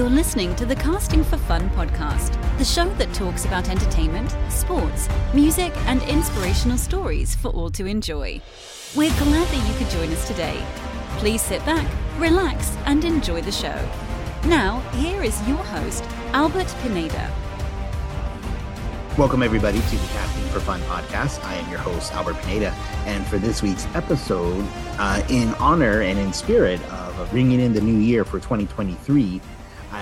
You're listening to the Casting for Fun podcast, the show that talks about entertainment, sports, music, and inspirational stories for all to enjoy. We're glad that you could join us today. Please sit back, relax, and enjoy the show. Now, here is your host, Albert Pineda. Welcome, everybody, to the Casting for Fun podcast. I am your host, Albert Pineda. And for this week's episode, uh, in honor and in spirit of bringing in the new year for 2023,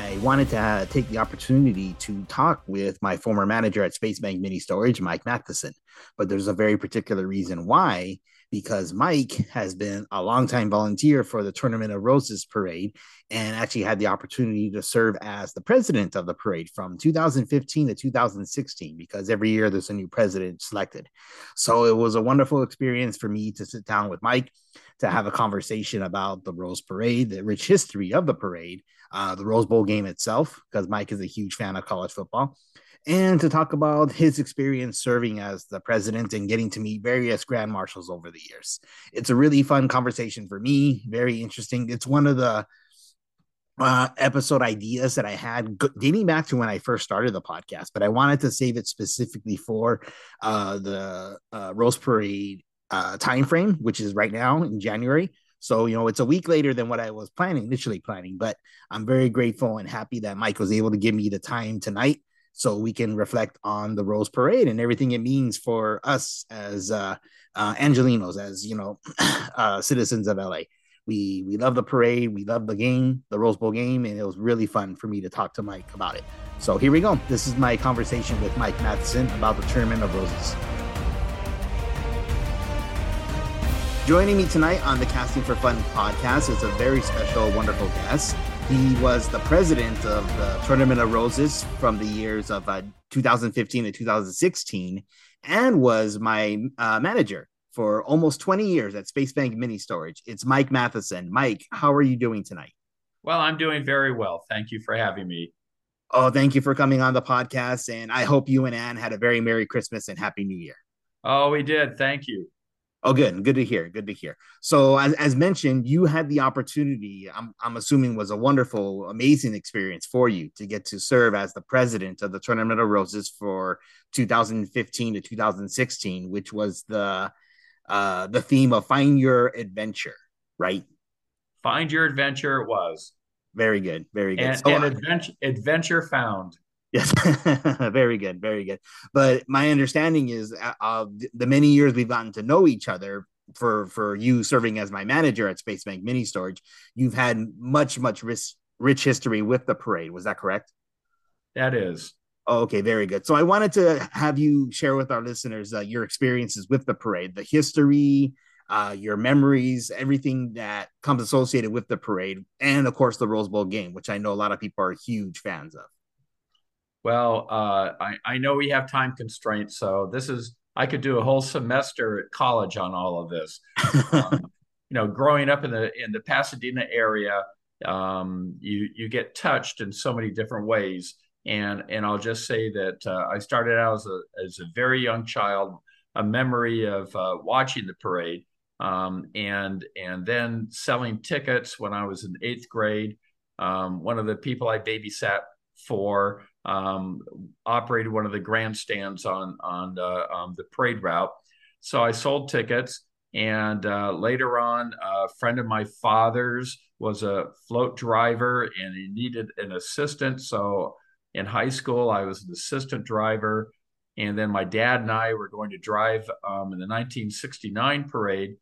I wanted to uh, take the opportunity to talk with my former manager at Space Bank Mini Storage, Mike Matthiessen. But there's a very particular reason why, because Mike has been a longtime volunteer for the Tournament of Roses parade and actually had the opportunity to serve as the president of the parade from 2015 to 2016, because every year there's a new president selected. So it was a wonderful experience for me to sit down with Mike to have a conversation about the Rose Parade, the rich history of the parade, uh, the Rose Bowl game itself, because Mike is a huge fan of college football, and to talk about his experience serving as the president and getting to meet various grand marshals over the years. It's a really fun conversation for me, very interesting. It's one of the uh, episode ideas that I had dating back to when I first started the podcast, but I wanted to save it specifically for uh, the uh, Rose Parade uh, time frame, which is right now in January. So, you know, it's a week later than what I was planning, initially planning, but I'm very grateful and happy that Mike was able to give me the time tonight so we can reflect on the Rose Parade and everything it means for us as uh, uh, Angelinos, as, you know, uh, citizens of LA. We, we love the parade, we love the game, the Rose Bowl game, and it was really fun for me to talk to Mike about it. So here we go. This is my conversation with Mike Matthiessen about the Tournament of Roses. Joining me tonight on the Casting for Fun podcast is a very special, wonderful guest. He was the president of the Tournament of Roses from the years of uh, 2015 to 2016 and was my uh, manager for almost 20 years at Space Bank Mini Storage. It's Mike Matthiessen. Mike, how are you doing tonight? Well, I'm doing very well. Thank you for having me. Oh, thank you for coming on the podcast. And I hope you and Ann had a very Merry Christmas and Happy New Year. Oh, we did. Thank you. Oh, good. Good to hear. Good to hear. So, as, as mentioned, you had the opportunity, I'm, I'm assuming was a wonderful, amazing experience for you to get to serve as the president of the Tournament of Roses for 2015 to 2016, which was the uh, the theme of Find Your Adventure, right? Find Your Adventure, it was. Very good. Very good. And, so, and adventure, adventure found. Yes, very good, very good. But my understanding is, uh, uh, the many years we've gotten to know each other, for for you serving as my manager at Space Bank Mini Storage, you've had much much rich rich history with the parade. Was that correct? That is. Oh, okay, very good. So I wanted to have you share with our listeners uh, your experiences with the parade, the history, uh, your memories, everything that comes associated with the parade, and of course the Rose Bowl game, which I know a lot of people are huge fans of. Well, uh, I, I know we have time constraints, so this is I could do a whole semester at college on all of this. um, you know, growing up in the in the Pasadena area, um, you you get touched in so many different ways, and and I'll just say that uh, I started out as a as a very young child, a memory of uh, watching the parade, um, and and then selling tickets when I was in eighth grade. Um, one of the people I babysat for um, operated one of the grandstands on on the, um, the parade route. So I sold tickets, and uh, later on, a friend of my father's was a float driver, and he needed an assistant. So in high school, I was an assistant driver, and then my dad and I were going to drive um, in the 1969 parade,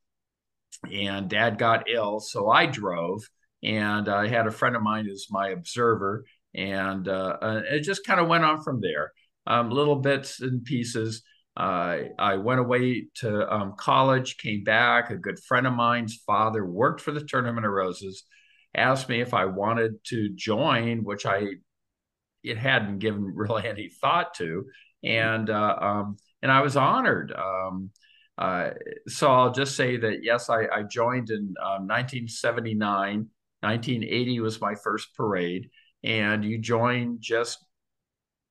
and Dad got ill, so I drove. And I had a friend of mine as my observer, and uh, uh, it just kind of went on from there. Um, little bits and pieces. Uh, I went away to um, college, came back. A good friend of mine's father worked for the Tournament of Roses, asked me if I wanted to join, which I it hadn't given really any thought to, and uh, um, and I was honored. Um, uh, so I'll just say that yes, I, I joined in 1979. Um, 1980 was my first parade and you join just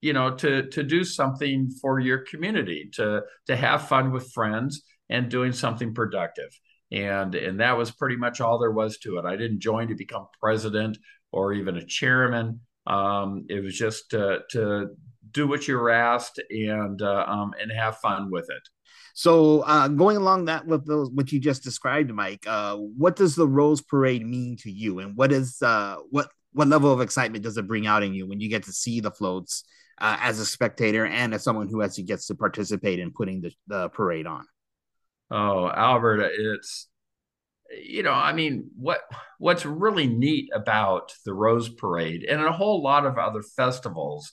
you know to to do something for your community to to have fun with friends and doing something productive and and that was pretty much all there was to it i didn't join to become president or even a chairman. Um, it was just to, to do what you were asked and uh, um, and have fun with it. So, uh, going along that with those what you just described, Mike, uh, what does the Rose Parade mean to you, and what is uh, what what level of excitement does it bring out in you when you get to see the floats uh, as a spectator and as someone who actually gets to participate in putting the, the parade on? Oh, Albert, it's you know, I mean, what what's really neat about the Rose Parade and a whole lot of other festivals,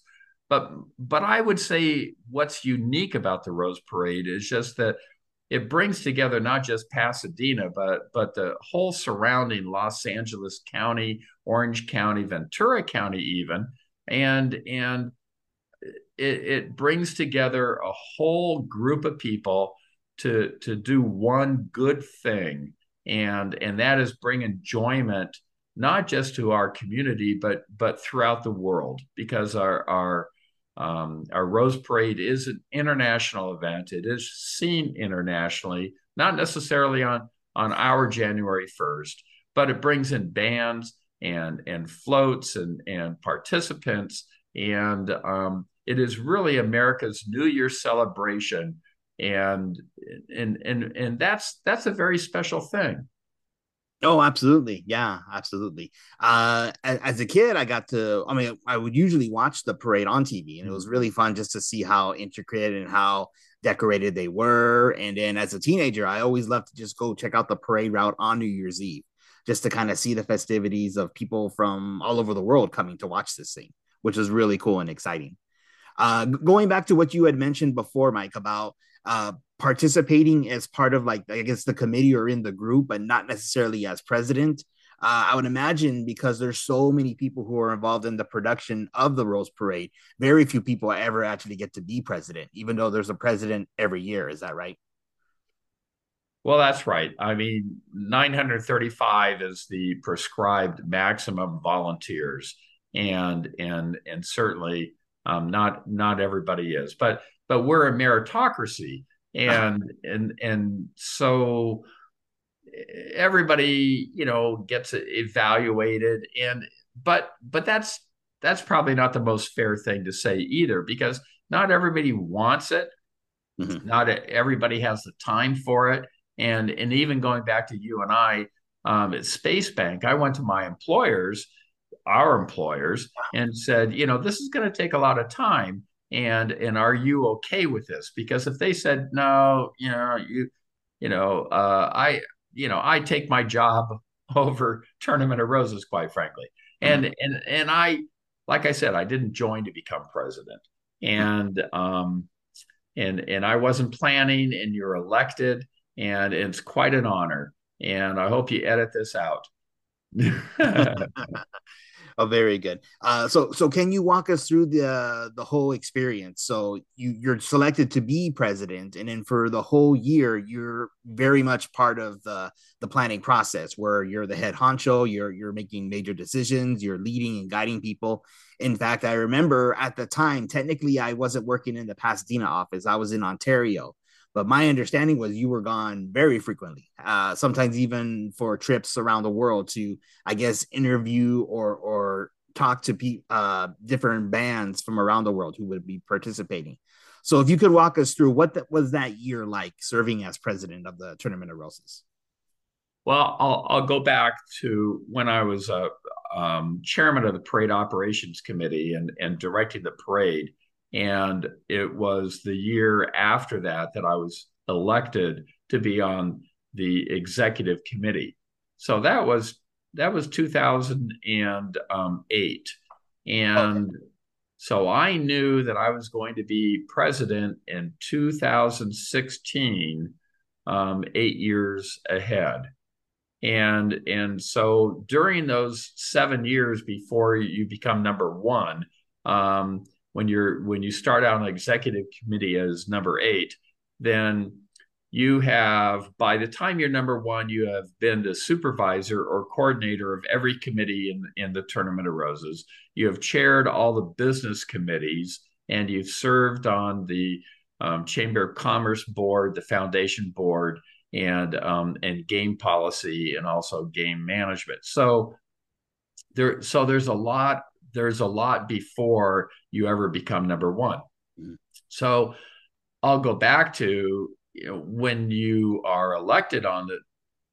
but but I would say what's unique about the Rose Parade is just that it brings together not just Pasadena, but but the whole surrounding Los Angeles County, Orange County, Ventura County, even, and and it, it brings together a whole group of people to to do one good thing. And and that is bring enjoyment not just to our community but but throughout the world because our our um, our Rose Parade is an international event. It is seen internationally, not necessarily on on our January first, but it brings in bands and and floats and and participants, and um, it is really America's New Year celebration. And and and and that's that's a very special thing Oh, absolutely. Yeah, absolutely. Uh, as, a kid, I got to, I mean, I would usually watch the parade on TV, and it was really fun just to see how intricate and how decorated they were. And then as a teenager, I always loved to just go check out the parade route on New Year's Eve, just to kind of see the festivities of people from all over the world coming to watch this thing, which was really cool and exciting. Uh, going back to what you had mentioned before, Mike, about uh, participating as part of like I guess the committee or in the group, but not necessarily as president. Uh, I would imagine because there's so many people who are involved in the production of the Rose Parade, very few people ever actually get to be president, even though there's a president every year. Is that right? Well, that's right. I mean, 935 is the prescribed maximum volunteers, and and and certainly um, not not everybody is, but but we're a meritocracy, and and and so everybody you know gets evaluated, and but but that's that's probably not the most fair thing to say either, because not everybody wants it, mm-hmm. not everybody has the time for it, and and even going back to you and I um, at Space Bank, I went to my employers our employers and said, you know, this is going to take a lot of time. And and are you okay with this? Because if they said no, you know, you, you know, uh, I, you know, I take my job over Tournament of Roses, quite frankly. And mm-hmm. and and I, like I said, I didn't join to become president. And um, and and I wasn't planning. And you're elected, and it's quite an honor. And I hope you edit this out. Oh, very good. Uh, so so can you walk us through the the whole experience? So you you're selected to be president, and then for the whole year, you're very much part of the the planning process, where you're the head honcho. You're you're making major decisions. You're leading and guiding people. In fact, I remember at the time, technically, I wasn't working in the Pasadena office. I was in Ontario. But my understanding was you were gone very frequently, uh, sometimes even for trips around the world to, I guess, interview or or talk to pe- uh, different bands from around the world who would be participating. So, if you could walk us through what that was that year like serving as president of the Tournament of Roses. Well, I'll, I'll go back to when I was a uh, um, chairman of the Parade Operations Committee and, and directing the parade. And it was the year after that that I was elected to be on the executive committee. So that was that was 2008, and okay. so I knew that I was going to be president in 2016, um, eight years ahead. And and so during those seven years before you become number one, um, when you're when you start out on executive committee as number eight, then you have by the time you're number one, you have been the supervisor or coordinator of every committee in, in the Tournament of Roses. You have chaired all the business committees, and you've served on the um, Chamber of Commerce board, the foundation board, and um, and game policy, and also game management. So there so there's a lot there's a lot before you ever become number one. Mm-hmm. So I'll go back to you know when you are elected on the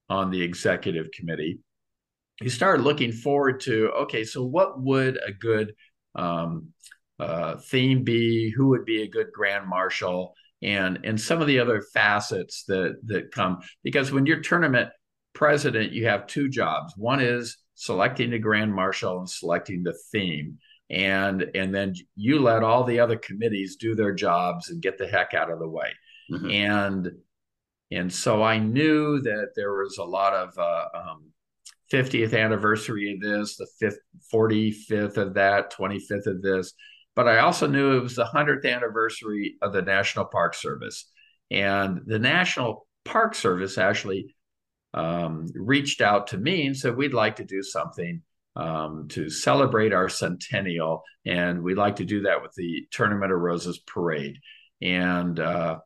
on the executive committee, you start looking forward to okay, so what would a good um, uh, theme be? Who would be a good grand marshal? And and some of the other facets that that come because when you're tournament president, you have two jobs. One is selecting the grand marshal and selecting the theme. And and then you let all the other committees do their jobs and get the heck out of the way. Mm-hmm. and and so i knew that there was a lot of uh, um, 50th anniversary of this the fifth 45th of that 25th of this. But i also knew it was the 100th anniversary of the national park service. And the national park service actually um, reached out to me and said we'd like to do something um, to celebrate our centennial, and we'd like to do that with the Tournament of Roses parade. And uh,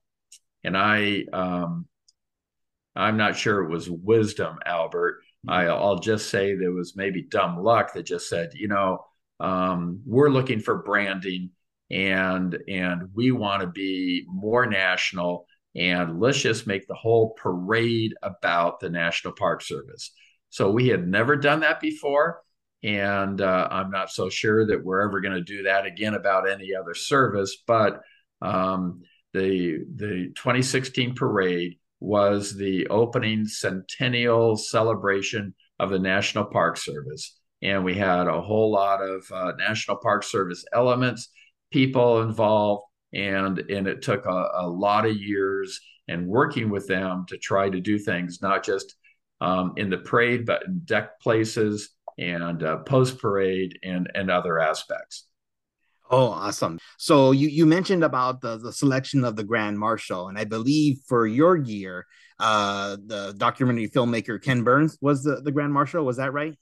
and I um, I'm not sure it was wisdom, Albert. I, will just say there was maybe dumb luck that just said, you know, um, we're looking for branding, and and we want to be more national, and let's just make the whole parade about the National Park Service. So we had never done that before and uh, I'm not so sure that we're ever going to do that again about any other service. But um, the the 2016 parade was the opening centennial celebration of the National Park Service, and we had a whole lot of uh, National Park Service elements, people involved, and and it took a, a lot of years and working with them to try to do things not just um, in the parade, but in deck places and uh, post parade and and other aspects. Oh, awesome! So you you mentioned about the the selection of the Grand Marshal, and I believe for your year, uh, the documentary filmmaker Ken Burns was the the Grand Marshal. Was that right?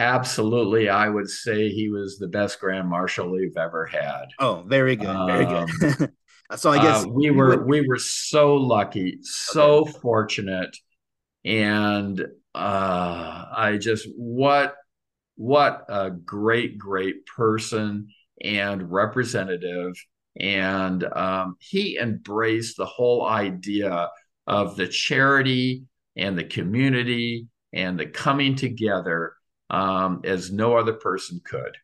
Absolutely, I would say he was the best Grand Marshal we've ever had. Oh, very good, very um, good. so I guess uh, we were we were so lucky, so okay. fortunate, and uh, I just what what a great great person and representative and um, he embraced the whole idea of the charity and the community and the coming together um, as no other person could.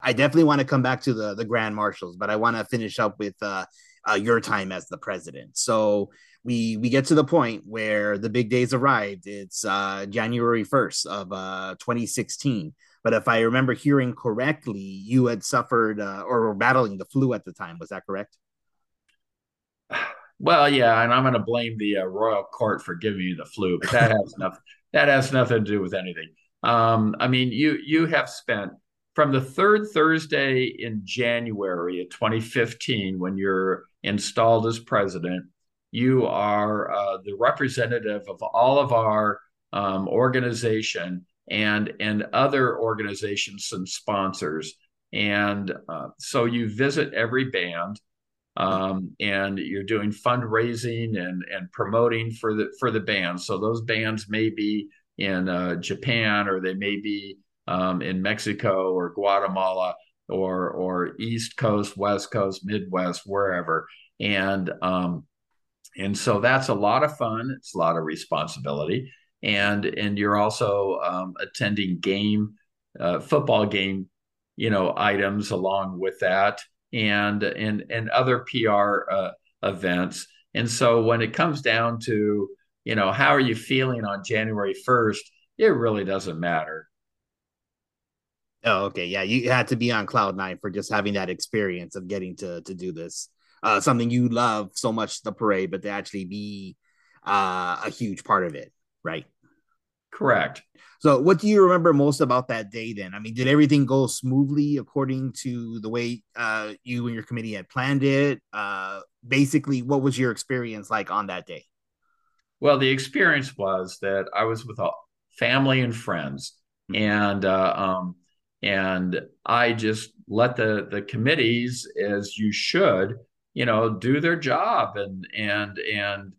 I definitely want to come back to the the grand marshals, but I want to finish up with uh, uh, your time as the president. So we we get to the point where the big days arrived. It's uh, January first of uh, 2016. But if I remember hearing correctly, you had suffered uh, or were battling the flu at the time. Was that correct? Well, yeah, and I'm going to blame the uh, royal court for giving you the flu, but that has nothing. That has nothing to do with anything. Um, I mean, you you have spent from the third Thursday in January of 2015, when you're installed as president, you are uh, the representative of all of our um, organization and and other organizations and sponsors. And uh, so you visit every band, um, and you're doing fundraising and and promoting for the for the band. So those bands may be in uh, Japan or they may be um, in Mexico or Guatemala or or East Coast, West Coast, Midwest, wherever. And um, and so that's a lot of fun. It's a lot of responsibility, and and you're also um, attending game, uh, football game, you know, items along with that, and and and other PR uh, events. And so when it comes down to you know how are you feeling on January first, it really doesn't matter. Oh, okay, yeah, you had to be on cloud nine for just having that experience of getting to to do this uh, something you love so much the parade, but to actually be uh, a huge part of it, right? Correct. So, what do you remember most about that day then? I mean, did everything go smoothly according to the way uh, you and your committee had planned it? Uh, basically, what was your experience like on that day? Well, the experience was that I was with a family and friends, mm-hmm. and uh, um, and I just let the the committees, as you should, you know do their job and and and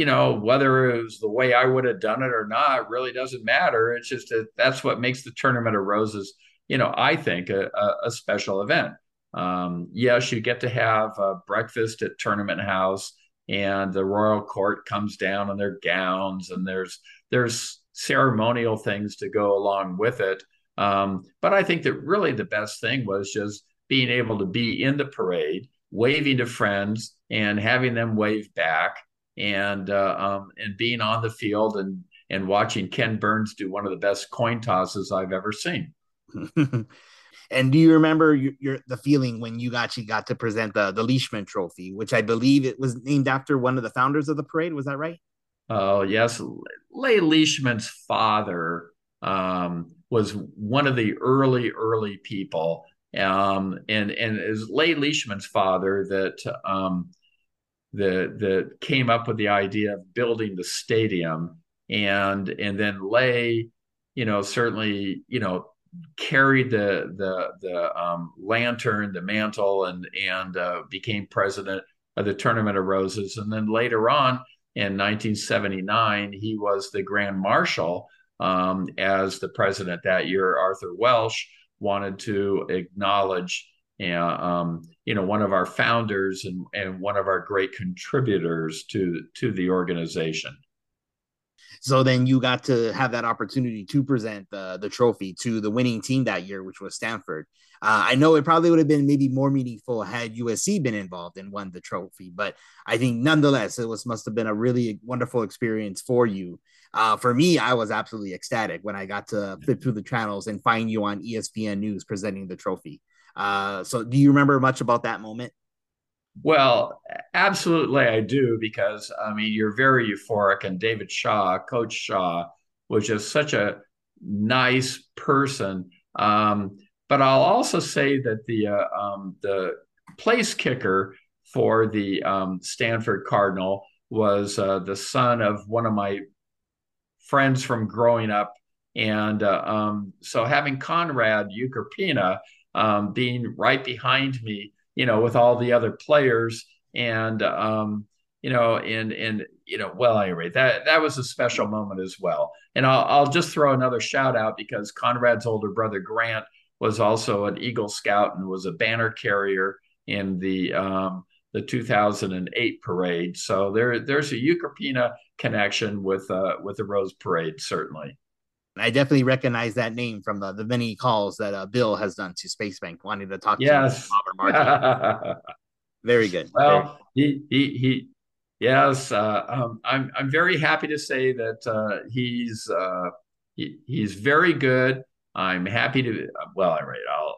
you know, whether it was the way I would have done it or not really doesn't matter. It's just that that's what makes the Tournament of Roses, you know, I think a, a, a special event. Um, yes, you get to have a breakfast at Tournament House, and the royal court comes down in their gowns, and there's there's ceremonial things to go along with it. Um, but I think that really the best thing was just being able to be in the parade, waving to friends, and having them wave back and uh, um, and being on the field and and watching Ken Burns do one of the best coin tosses I've ever seen. and do you remember your, your, the feeling when you actually got to present the the Leishman Trophy, which I believe it was named after one of the founders of the parade? Was that right? Oh yes, Lay Leishman's father um, was one of the early early people, um, and and is Lay Leishman's father that um, that that came up with the idea of building the stadium and and then lay you know certainly you know carried the the the um, lantern the mantle and and uh, became president of the tournament of roses. And then later on in 1979 he was the grand marshal um, as the president that year. Arthur welsh wanted to acknowledge and um, you know one of our founders and, and one of our great contributors to to the organization so then you got to have that opportunity to present the the trophy to the winning team that year which was stanford uh, i know it probably would have been maybe more meaningful had usc been involved and won the trophy but i think nonetheless it was must have been a really wonderful experience for you uh, for me, I was absolutely ecstatic when I got to flip through the channels and find you on ESPN News presenting the trophy. Uh, so do you remember much about that moment? Well, absolutely, I do because I mean you're very euphoric, and David Shaw, Coach Shaw, was just such a nice person. Um, but I'll also say that the uh, um, the place kicker for the um, Stanford Cardinal was uh, the son of one of my friends from growing up, and uh, um, so having Conrad Ukropina um, being right behind me, you know, with all the other players, and um, you know, and and you know, well, anyway, that that was a special moment as well. And I'll I'll just throw another shout out because Conrad's older brother Grant was also an Eagle Scout and was a banner carrier in the um, the 2008 parade. So there there's a Ukropina connection with uh, with the Rose Parade certainly. I definitely recognize that name from the, the many calls that uh, Bill has done to Space Bank wanting to talk yes. to Robert Martin. very good. Well, very he he he. Yes, uh, um, I'm I'm very happy to say that uh, he's uh, he, he's very good. I'm happy to well, all right, I'll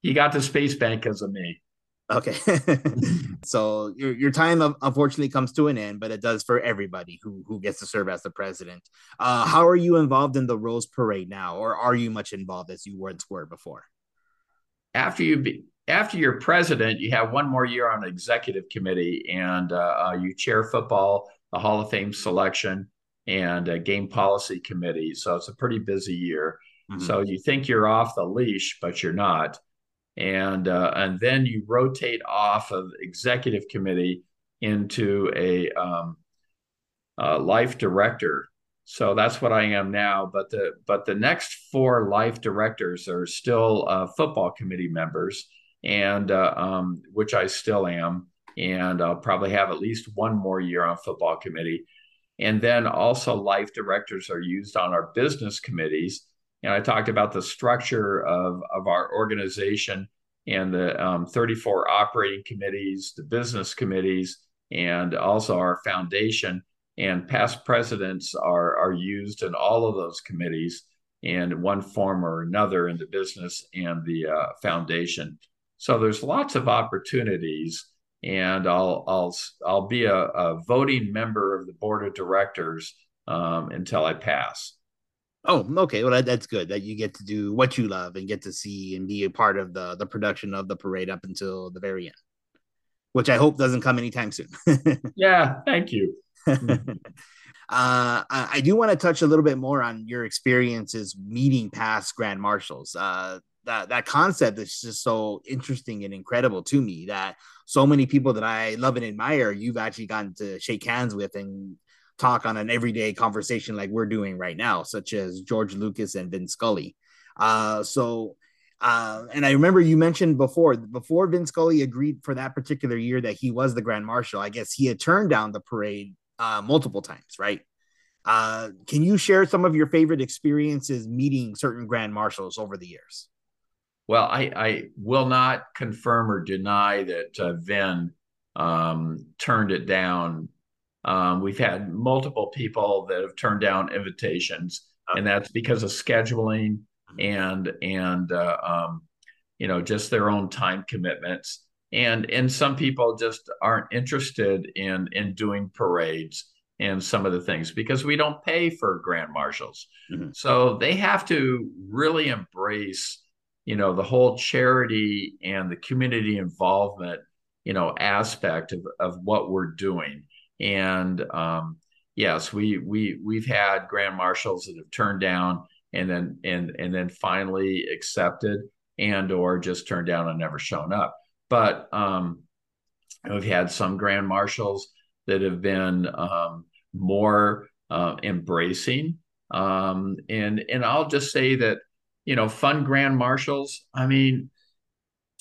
he got to Space Bank because of me. Okay. so your your time unfortunately comes to an end, but it does for everybody who who gets to serve as the president. Uh, how are you involved in the Rose Parade now, or are you much involved as you once were before? After you be, after you're president, you have one more year on executive committee, and uh, uh, you chair football, the Hall of Fame selection, and a game policy committee. So it's a pretty busy year. Mm-hmm. So you think you're off the leash, but you're not and uh, and then you rotate off of executive committee into a, um, a life director. So that's what I am now. But the but the next four life directors are still uh, football committee members, and uh, um, which I still am, and I'll probably have at least one more year on football committee. And then also life directors are used on our business committees and I talked about the structure of, of our organization and the um, 34 operating committees, the business committees, and also our foundation. And past presidents are, are used in all of those committees in one form or another in the business and the uh, foundation. So there's lots of opportunities, and I'll I'll I'll be a, a voting member of the board of directors um, until I pass. Oh, okay. Well, that, that's good that you get to do what you love and get to see and be a part of the the production of the parade up until the very end, which I hope doesn't come anytime soon. yeah, thank you. Uh, I do want to touch a little bit more on your experiences meeting past grand marshals. Uh, that that concept is just so interesting and incredible to me that so many people that I love and admire, you've actually gotten to shake hands with and talk on an everyday conversation like we're doing right now, such as George Lucas and Vin Scully. Uh, so, uh, and I remember you mentioned before, before Vin Scully agreed for that particular year that he was the Grand Marshal. I guess he had turned down the parade uh, multiple times, right? Uh, can you share some of your favorite experiences meeting certain Grand Marshals over the years? Well, I, I will not confirm or deny that uh, Vin um, turned it down. Um, we've had multiple people that have turned down invitations, okay. and that's because of scheduling and and uh, um, you know just their own time commitments. And and some people just aren't interested in in doing parades and some of the things because we don't pay for grand marshals. Mm-hmm. So they have to really embrace you know the whole charity and the community involvement you know aspect of, of what we're doing and um, yes we we we've had grand marshals that have turned down and then and and then finally accepted and or just turned down and never shown up but um, we've had some grand marshals that have been um, more uh, embracing um, and and i'll just say that you know, fun grand marshals. I mean,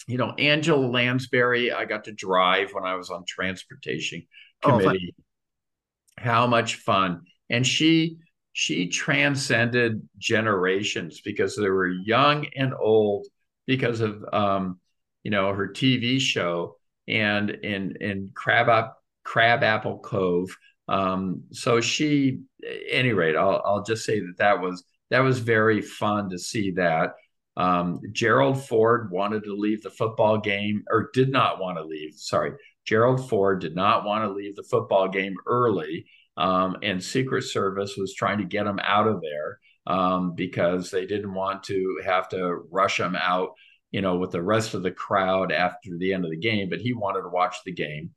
you know, Angela Lansbury, I got to drive when I was on transportation committee. Oh, How much fun. And she she transcended generations because they were young and old because of um, you know, her TV show and in in Crab Up Crab Apple Cove. Um, so she, at any rate, I'll I'll just say that that was that was very fun to see that. Um, Gerald Ford wanted to leave the football game, or did not want to leave. Sorry, Gerald Ford did not want to leave the football game early, um, and Secret Service was trying to get him out of there um, because they didn't want to have to rush him out, you know, with the rest of the crowd after the end of the game. But he wanted to watch the game.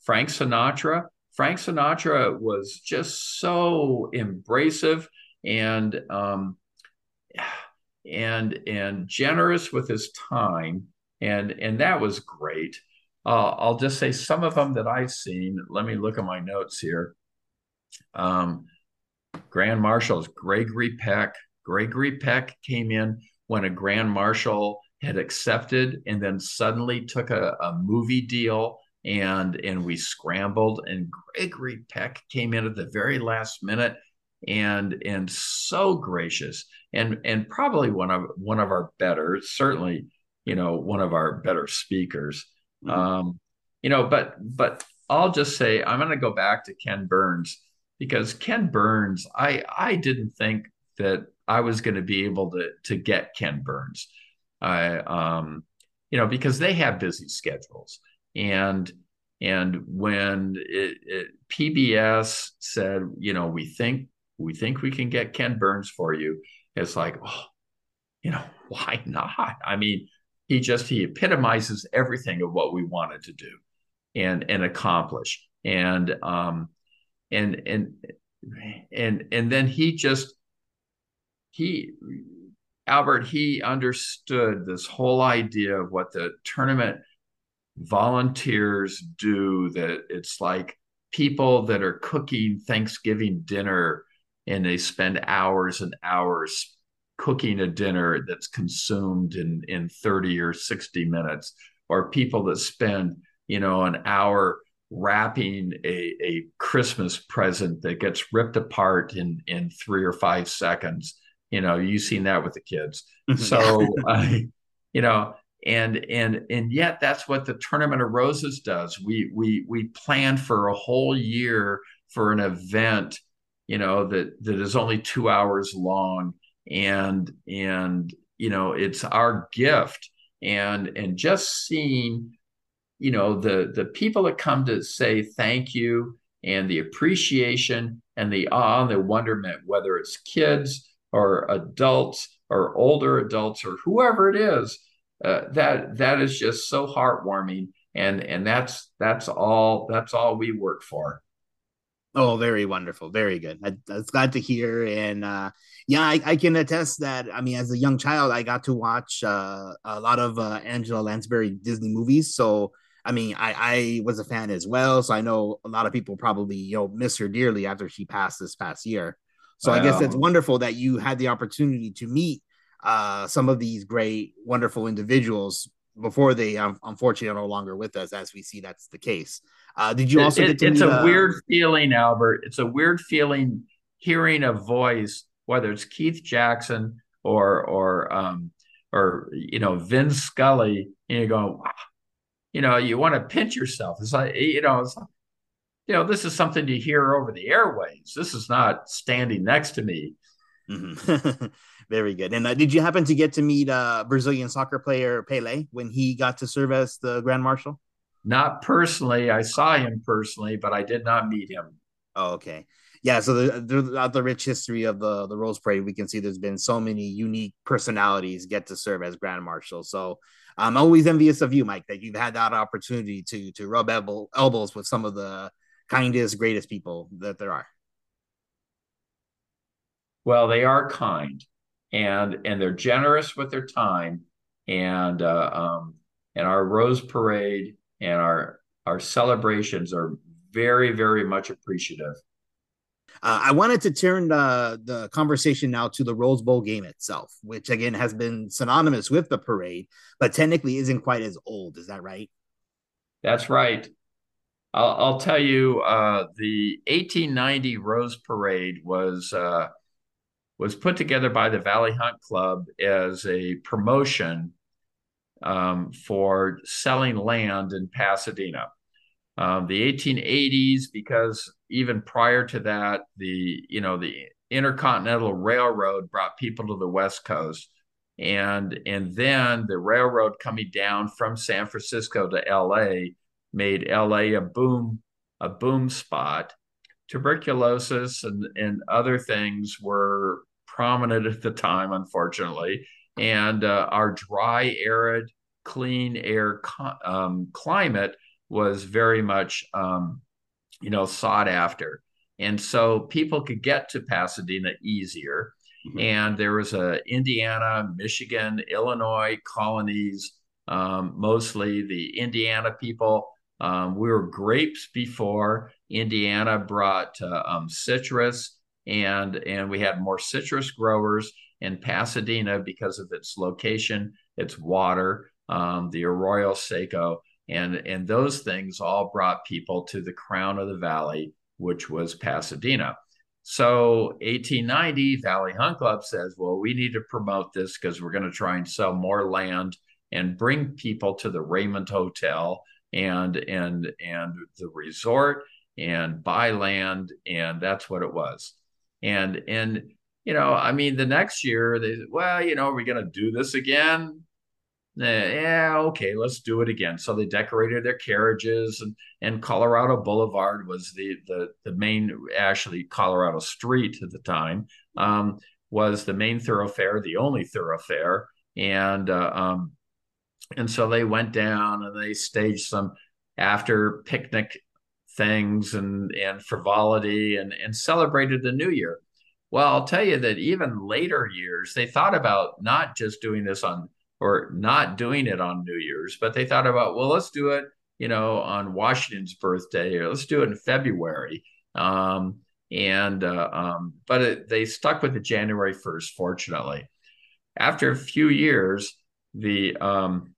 Frank Sinatra. Frank Sinatra was just so embracive and um, and and generous with his time, and and that was great. Uh, I'll just say some of them that I've seen. Let me look at my notes here. Um, Grand Marshals Gregory Peck. Gregory Peck came in when a Grand Marshal had accepted and then suddenly took a, a movie deal and and we scrambled and Gregory Peck came in at the very last minute and and so gracious and and probably one of one of our better certainly you know one of our better speakers. Um you know but but i'll just say i'm going to go back to ken burns because ken burns i i didn't think that i was going to be able to to get ken burns i um you know because they have busy schedules and and when it, it, PBS said, you know, we think we think we can get Ken Burns for you. It's like, oh, you know, why not? I mean, he just he epitomizes everything of what we wanted to do and and accomplish. And um and and and and then he just he Albert he understood this whole idea of what the tournament volunteers do that it's like people that are cooking Thanksgiving dinner and they spend hours and hours cooking a dinner that's consumed in in 30 or 60 minutes or people that spend you know an hour wrapping a, a christmas present that gets ripped apart in in three or five seconds. You know you've seen that with the kids. Mm-hmm. so uh, you know and and and yet that's what the tournament of roses does. We we we plan for a whole year for an event you know that that is only two hours long and and you know it's our gift. And and just seeing you know the the people that come to say thank you and the appreciation and the awe and the wonderment whether it's kids or adults or older adults or whoever it is uh, that that is just so heartwarming. And and that's that's all that's all we work for Oh, very wonderful, very good. I, that's glad to hear, and uh, yeah, I, I, can attest that. I mean, as a young child, I got to watch uh, a lot of uh, Angela Lansbury Disney movies, so I mean, I, I was a fan as well. So I know a lot of people probably you know miss her dearly after she passed this past year. So I guess it's wonderful that you had the opportunity to meet uh, some of these great, wonderful individuals before they um, unfortunately are no longer with us, as we see that's the case. Uh, did you also? It, it, it's meet, a uh, weird feeling, Albert. It's a weird feeling hearing a voice, whether it's Keith Jackson or or um, or you know Vin Scully, and you go, wow. you know, you want to pinch yourself. It's like you know, it's, like, you know, this is something you hear over the airways. This is not standing next to me. Mm-hmm. Very good. And uh, did you happen to get to meet uh, Brazilian soccer player Pele when he got to serve as the Grand Marshal? Not personally. I saw him personally, but I did not meet him. Oh, okay. Yeah, so the, throughout the rich history of the the Rose Parade, we can see there's been so many unique personalities get to serve as Grand Marshal. So I'm always envious of you, Mike, that you've had that opportunity to to rub elbow, elbows with some of the kindest, greatest people that there are. Well, they are kind, and and they're generous with their time, and uh, um, and our Rose Parade and our our celebrations are very very much appreciative. Uh, I wanted to turn uh, the conversation now to the Rose Bowl game itself, which again has been synonymous with the parade, but technically isn't quite as old. Is that right? That's right. I'll, I'll tell you, uh, the 1890 Rose Parade was uh, was put together by the Valley Hunt Club as a promotion um, for selling land in Pasadena. Um, the 1880s, because even prior to that, the you know the Intercontinental Railroad brought people to the West Coast, and and then the railroad coming down from San Francisco to L.A. made L.A. a boom a boom spot. Tuberculosis and and other things were prominent at the time, unfortunately, and uh, our dry, arid, clean air um, climate was very much, um, you know, sought after. And so people could get to Pasadena easier. Mm-hmm. And there was a Indiana, Michigan, Illinois colonies, um, mostly the Indiana people. Um, we were grapes before. Indiana brought uh, um, citrus, and and we had more citrus growers in Pasadena because of its location, its water, um, the Arroyo Seco, and and those things all brought people to the crown of the valley, which was Pasadena. So 1890, Valley Hunt Club says, well, we need to promote this because we're going to try and sell more land and bring people to the Raymond Hotel and and and the resort and buy land, and that's what it was. And and you know, I mean, the next year they well, you know, are we going to do this again? yeah, okay, let's do it again. So they decorated their carriages, and and Colorado Boulevard was the the the main actually Colorado Street at the time um, was the main thoroughfare, the only thoroughfare, and uh, um, and so they went down and they staged some after picnic things and and frivolity and and celebrated the new year. Well, I'll tell you that even later years they thought about not just doing this on or not doing it on New Year's, but they thought about, well, let's do it, you know, on Washington's birthday, or let's do it in February. Um, and uh, um, but it, they stuck with the January first. Fortunately, after a few years, the um,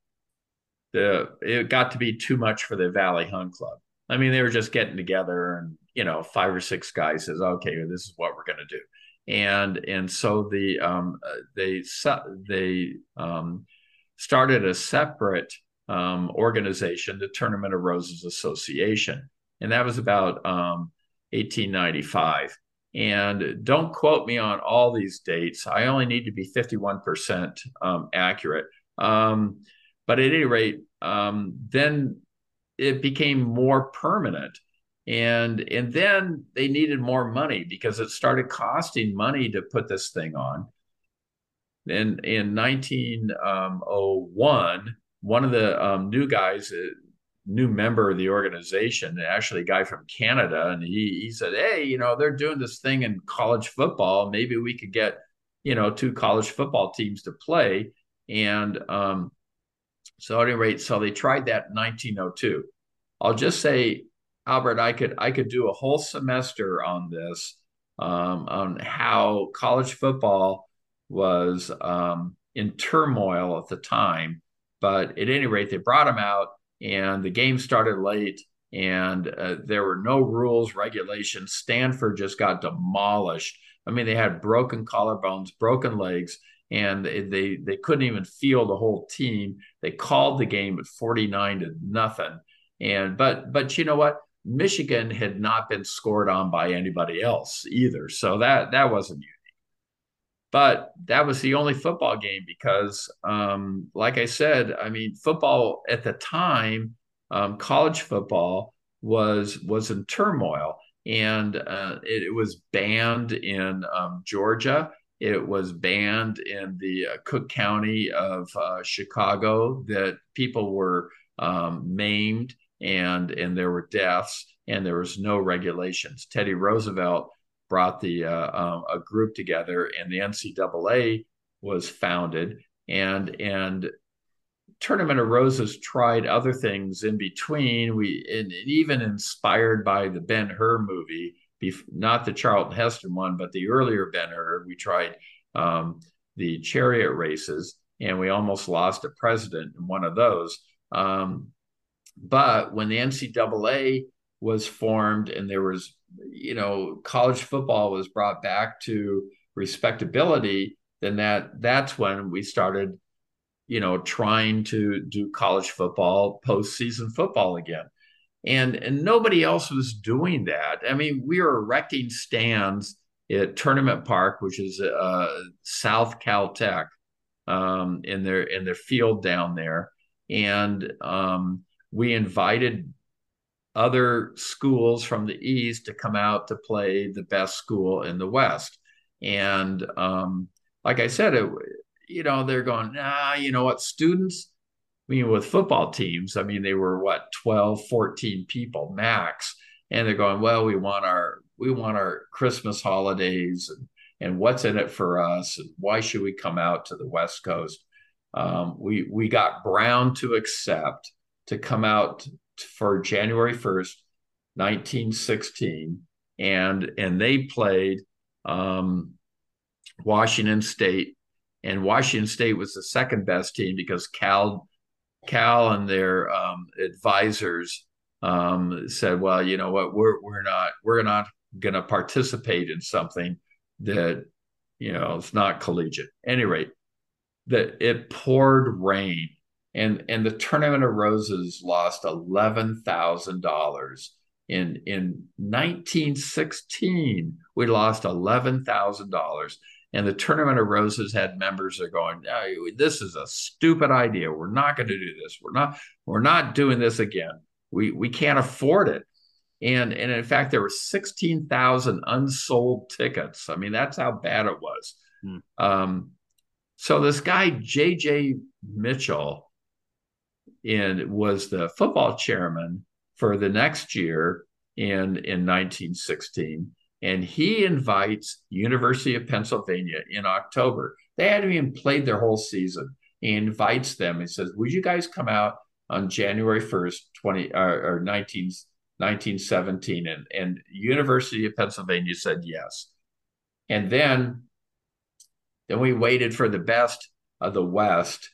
the it got to be too much for the Valley Hunt Club. I mean, they were just getting together, and you know, five or six guys says, "Okay, this is what we're going to do." and and so the um, uh, they they um, started a separate um, organization, the Tournament of Roses Association, and that was about um, 1895. Um, and don't quote me on all these dates. I only need to be 51% um, accurate. Um, but at any rate, um, then it became more permanent and and then they needed more money because it started costing money to put this thing on and in 1901 one of the um, new guys uh, new member of the organization, actually a guy from Canada, and he he said, "Hey, you know, they're doing this thing in college football. Maybe we could get, you know, two college football teams to play." And um, so at any rate, so they tried that in 1902. I'll just say, Albert, I could I could do a whole semester on this, um, on how college football was um, in turmoil at the time. But at any rate, they brought him out, and the game started late, and uh, there were no rules, regulations. Stanford just got demolished. I mean, they had broken collarbones, broken legs, and they, they they couldn't even field the whole team. They called the game at 49 to nothing. And but but you know what? Michigan had not been scored on by anybody else either. So that that wasn't unique. But that was the only football game because, um, like I said, I mean, football at the time, um, college football was was in turmoil, and uh, it, it, was banned in um, Georgia. It was banned in the uh, Cook County of uh, Chicago. That people were um, maimed and and there were deaths and there was no regulations. Teddy Roosevelt brought the uh, um, a group together, and the NCAA was founded, and and Tournament of Roses tried other things in between. We and even inspired by the Ben Hur movie, not the Charlton Heston one, but the earlier Ben Hur. We tried um, the chariot races, and we almost lost a president in one of those. Um, but when the NCAA was formed and there was, you know, college football was brought back to respectability, then that that's when we started, you know, trying to do college football, postseason football again. And, and nobody else was doing that. I mean, we were erecting stands at Tournament Park, which is uh, South Caltech, um, in their in their field down there, and um, we invited other schools from the east to come out to play the best school in the west. And um, like i said it, you know they're going ah you know what students I mean with football teams i mean they were what 12 14 people max. And they're going well we want our we want our christmas holidays and and what's in it for us and why should we come out to the west coast? Um, we we got brown to accept to come out for January 1st, 1916. And, and they played um, Washington State. And Washington State was the second best team because Cal, Cal and their um, advisors um, said, well, you know what, we're, we're not, we're not going to participate in something that, you know, it's not collegiate. Any rate, that it poured rain and and the tournament of roses lost eleven thousand dollars. In in 1916 we lost eleven thousand dollars. And the tournament of roses had members that are going oh, this is a stupid idea. We're not going to do this. We're not we're not doing this again. We we can't afford it. And and in fact there were 16,000 unsold tickets. I mean that's how bad it was. Hmm. um, so this guy jj mitchell and was the football chairman for the next year in in 1916 and he invites university of pennsylvania in october. They hadn't even played their whole season. He invites them. And says would you guys come out on january 1st 20 or, or 19, 1917 and, and university of pennsylvania said yes. And then then we waited for the best of the west.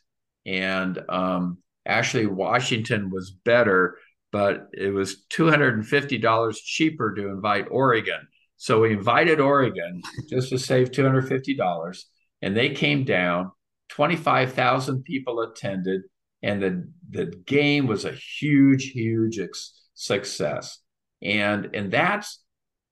And um, Actually, Washington was better, but it was $250 cheaper to invite Oregon. So we invited Oregon just to save $250. And they came down. 25,000 people attended. And the, the game was a huge, huge ex- success. And, and that's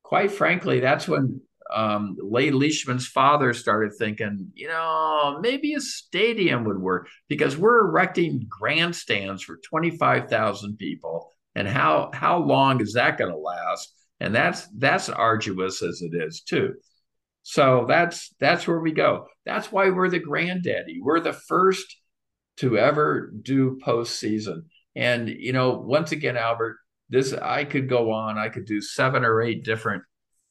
quite frankly, that's when um, Lay Leishman's father started thinking, you know, maybe a stadium would work because we're erecting grandstands for 25,000 people. And how, how long is that going to last? And that's, that's arduous as it is too. So that's, that's where we go. That's why we're the granddaddy. We're the first to ever do postseason. And you know, once again, Albert, this I could go on. I could do seven or eight different,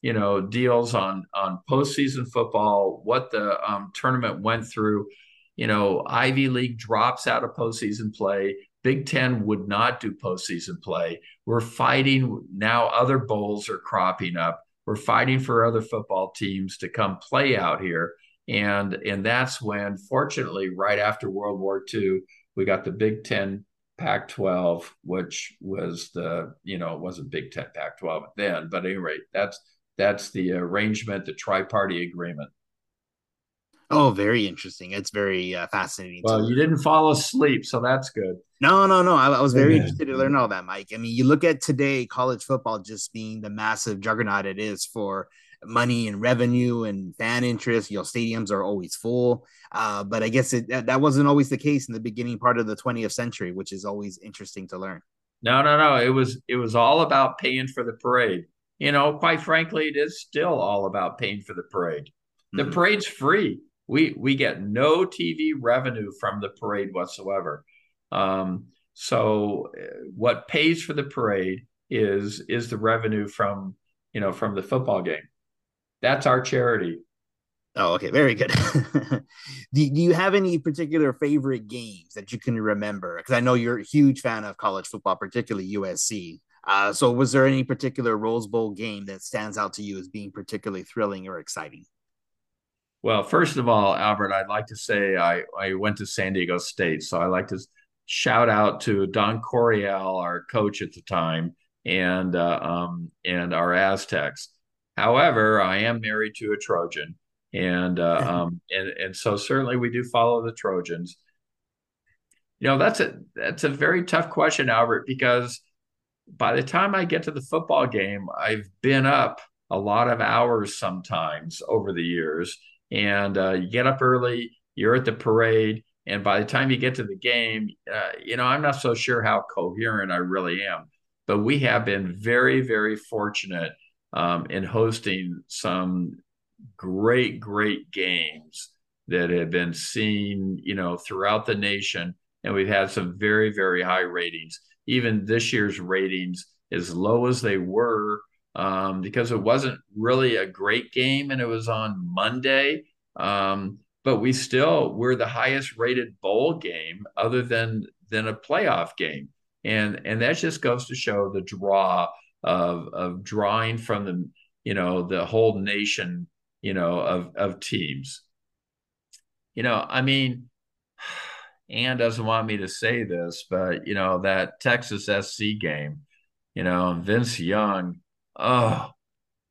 you know, deals on on postseason football, what the um, tournament went through. You know, Ivy League drops out of postseason play. Big Ten would not do postseason play. We're fighting now. Other bowls are cropping up. We're fighting for other football teams to come play out here, and and that's when, fortunately, right after World War II, we got the Big Ten Pac 12, which was the, you know, it wasn't Big Ten Pac 12 then, but at any rate, that's that's the arrangement, the tri-party agreement. Oh, very interesting. It's very uh, fascinating. Well, you didn't fall asleep, so that's good. No, no, no. I, I was very interested to learn all that, Mike. I mean, you look at today, college football just being the massive juggernaut it is for money and revenue and fan interest. Your know, stadiums are always full. Uh, but I guess it, that, that wasn't always the case in the beginning part of the 20th century, which is always interesting to learn. No, no, no. It was it was all about paying for the parade. You know, quite frankly, it is still all about paying for the parade. The mm-hmm. parade's free. We we get no TV revenue from the parade whatsoever. Um, so uh, what pays for the parade is is the revenue from you know from the football game. That's our charity. Oh, okay, very good. do, do you have any particular favorite games that you can remember? Because I know you're a huge fan of college football, particularly USC. Uh, so, was there any particular Rose Bowl game that stands out to you as being particularly thrilling or exciting? Well, first of all, Albert, I'd like to say I, I went to San Diego State. So I like to shout out to Don Coryell, our coach at the time, and uh, um, and our Aztecs. However, I am married to a Trojan, and uh, um, and and so certainly we do follow the Trojans. You know, that's a that's a very tough question, Albert, because by the time I get to the football game, I've been up a lot of hours sometimes over the years, and uh, you get up early, you're at the parade, and by the time you get to the game, uh, you know, I'm not so sure how coherent I really am. But we have been very, very fortunate um, in hosting some great, great games that have been seen, you know, throughout the nation. And we've had some very, very high ratings. Even this year's ratings, as low as they were, um, because it wasn't really a great game and it was on Monday. Um, but we still we're the highest rated bowl game other than than a playoff game. And and that just goes to show the draw of of drawing from the you know the whole nation you know of of teams you know i mean Ann doesn't want me to say this but you know that texas sc game you know vince young oh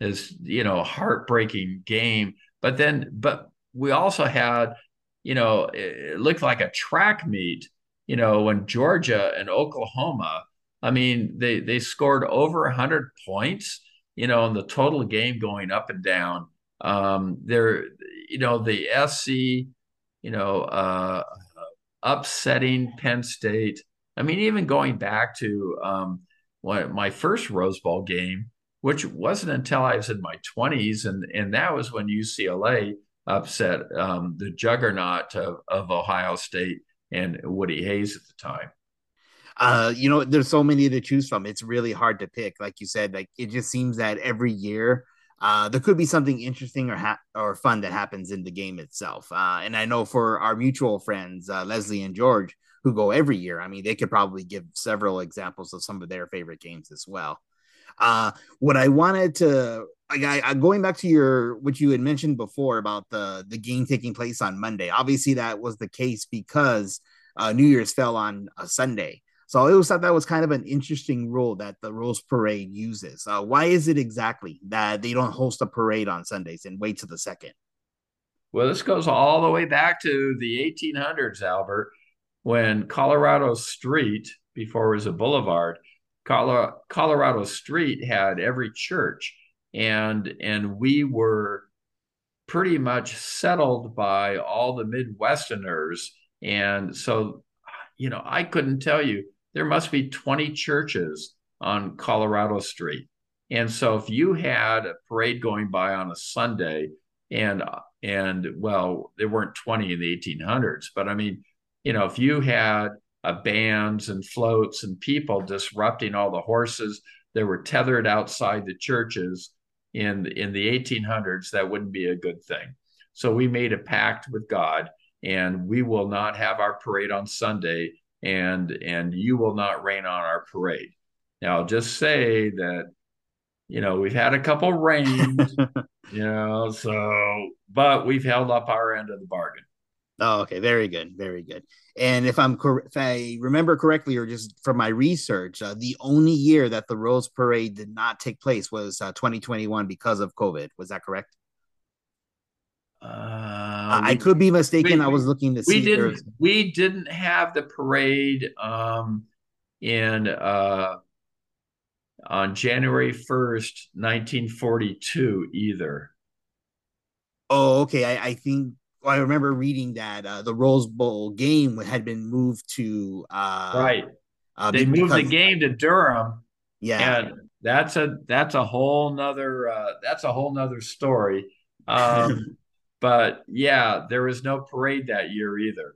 is you know heartbreaking game but then but we also had you know it looked like a track meet you know when georgia and oklahoma I mean, they they scored over 100 points, you know, in the total game going up and down. Um, they're, you know, the SC, you know, uh, upsetting Penn State. I mean, even going back to um, my first Rose Bowl game, which wasn't until I was in my 20s, and and that was when UCLA upset um, the juggernaut of, of Ohio State and Woody Hayes at the time uh, you know, there's so many to choose from. It's really hard to pick. Like you said, like it just seems that every year uh, there could be something interesting or ha- or fun that happens in the game itself. Uh, and I know for our mutual friends, uh, Leslie and George, who go every year, I mean, they could probably give several examples of some of their favorite games as well. Uh, what I wanted to, I, I, going back to your what you had mentioned before about the the game taking place on Monday. Obviously, that was the case because uh, New Year's fell on a Sunday. So I always thought that was kind of an interesting rule that the Rose Parade uses. Uh, why is it exactly that they don't host a parade on Sundays and wait to the second? Well, this goes all the way back to the 1800s, Albert, when Colorado Street, before it was a boulevard, Colorado Street had every church, and and we were pretty much settled by all the Midwesterners, and so you know I couldn't tell you there must be 20 churches on Colorado Street. And so if you had a parade going by on a Sunday and and well, there weren't 20 in the 1800s, but I mean, you know, if you had uh, bands and floats and people disrupting all the horses that were tethered outside the churches in in the 1800s that wouldn't be a good thing so we made a pact with god and we will not have our parade on sunday and and you will not rain on our parade now I'll just say that you know we've had a couple rains you know so but we've held up our end of the bargain Oh, okay. Very good. Very good. And if I'm cor- if I remember correctly, or just from my research, uh, the only year that the Rose Parade did not take place was uh, 2021 because of COVID. Was that correct? Uh, we, I could be mistaken. We, I was looking to see. We didn't. We didn't have the parade um, in uh, on January 1st, 1942 either. Oh, okay. I, I think I remember reading that uh, the Rose Bowl game had been moved to uh, right. Uh, they moved the game to Durham. Yeah, and that's a that's a whole nother uh, that's a whole nother story. Um, but yeah, there was no parade that year either.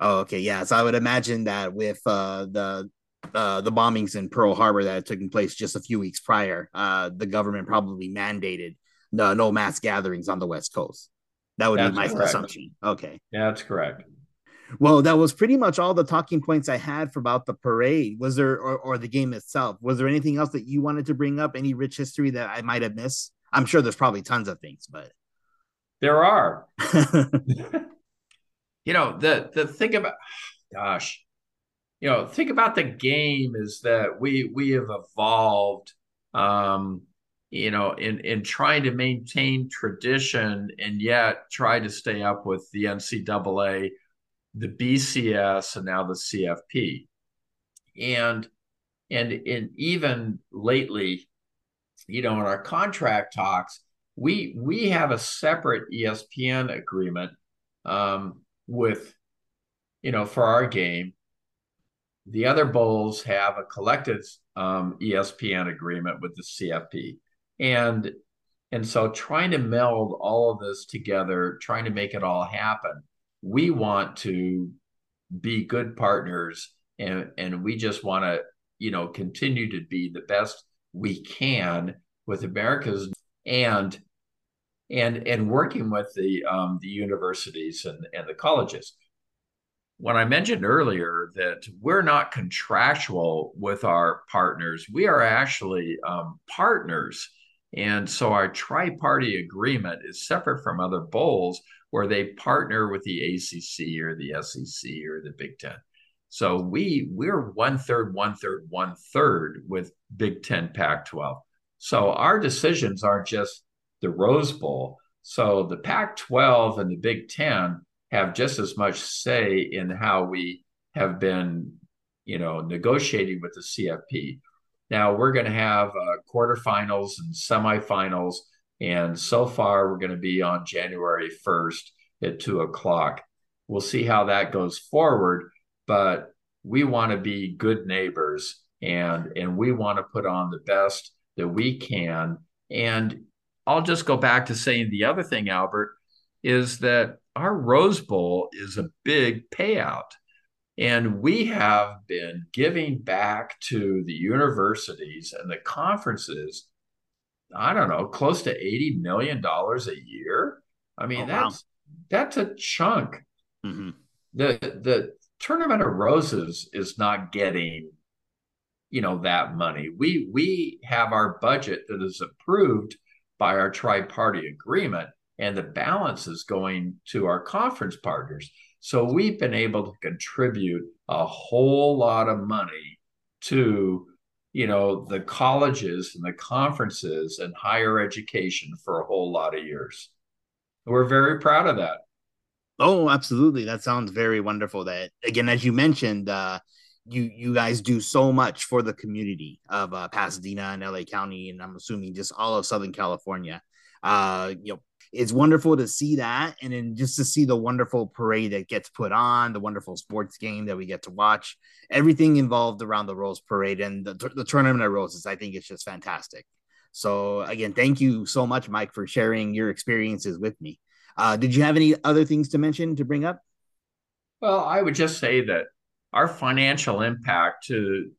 Oh, okay, yeah. So I would imagine that with uh, the uh, the bombings in Pearl Harbor that had taken place just a few weeks prior, uh, the government probably mandated no, no mass gatherings on the West Coast. That would that's be my correct. assumption. Okay. Yeah, that's correct. Well, that was pretty much all the talking points I had for about the parade. Was there or, or the game itself? Was there anything else that you wanted to bring up? Any rich history that I might have missed? I'm sure there's probably tons of things, but there are. you know, the the thing about gosh, you know, think about the game is that we we have evolved um you know, in in trying to maintain tradition and yet try to stay up with the NCAA, the BCS, and now the CFP, and and in even lately, you know, in our contract talks, we we have a separate ESPN agreement um, with, you know, for our game. The other bowls have a collective um, ESPN agreement with the CFP and and so trying to meld all of this together trying to make it all happen we want to be good partners and and we just want to you know continue to be the best we can with america's and and and working with the um, the universities and, and the colleges when I mentioned earlier that we're not contractual with our partners, we are actually um, partners and so our tri party agreement is separate from other bowls where they partner with the ACC or the SEC or the Big Ten. So we we're one third, one third, one third with Big Ten, Pac-12. So our decisions aren't just the Rose Bowl. So the Pac-12 and the Big Ten have just as much say in how we have been, you know, negotiating with the CFP. Now we're going to have uh, quarterfinals and semifinals, and so far we're going to be on January 1st at two o'clock. We'll see how that goes forward, but we want to be good neighbors and and we want to put on the best that we can. And I'll just go back to saying the other thing, Albert, is that our Rose Bowl is a big payout. And we have been giving back to the universities and the conferences, I don't know, close to $80 million a year. I mean, oh, that's wow. that's a chunk. Mm-hmm. The the tournament of roses is not getting, you know, that money. We we have our budget that is approved by our tri-party agreement, and the balance is going to our conference partners. So we've been able to contribute a whole lot of money to you know the colleges and the conferences and higher education for a whole lot of years. We're very proud of that. Oh, absolutely. That sounds very wonderful. That again, as you mentioned, uh, you you guys do so much for the community of uh, Pasadena and LA County, and I'm assuming just all of Southern California. Uh, you know, it's wonderful to see that and then just to see the wonderful parade that gets put on the wonderful sports game that we get to watch everything involved around the rose parade and the, the tournament of roses i think it's just fantastic. So again thank you so much mike for sharing your experiences with me. Uh, did you have any other things to mention to bring up? Well i would just say that our financial impact to,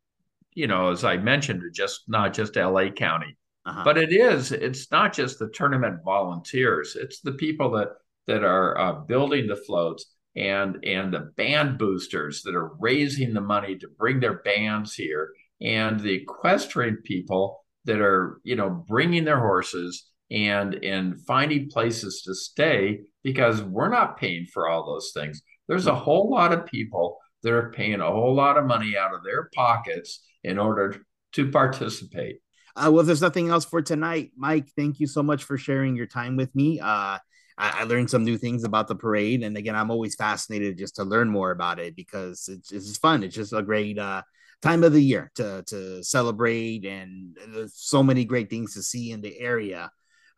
you know, as I mentioned, just not just LA County, uh-huh. but it is. It's not just the tournament volunteers. It's the people that that are uh, building the floats and and the band boosters that are raising the money to bring their bands here and the equestrian people that are you know bringing their horses and and finding places to stay because we're not paying for all those things there's a whole lot of people that are paying a whole lot of money out of their pockets in order to participate. Uh, well there's nothing else for tonight mike thank you so much for sharing your time with me. Uh, I, I, learned some new things about the parade. And again i'm always fascinated just to learn more about it because it's, it's fun. It's just a great uh, time of the year to to celebrate and there's so many great things to see in the area.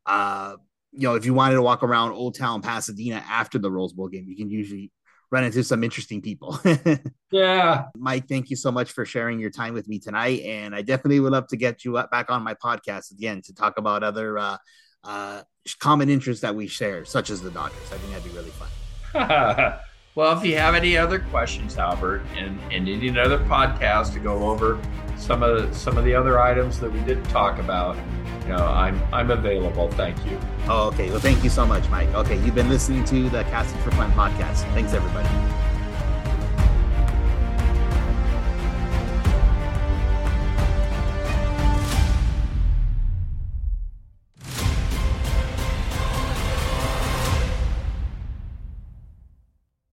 Uh you know if you wanted to walk around old town pasadena after the rose bowl game you can usually run into some interesting people. Yeah. Mike thank you so much for sharing your time with me tonight and i definitely would love to get you up back on my podcast again to talk about other uh, uh, common interests that we share such as the dodgers. I think that'd be really fun. Well, if you have any other questions, Albert, and, and need another podcast to go over some of some of the other items that we didn't talk about, you know, I'm I'm available. Thank you. Oh, okay. Well, thank you so much, Mike. Okay, you've been listening to the Casting for Fun podcast. Thanks, everybody.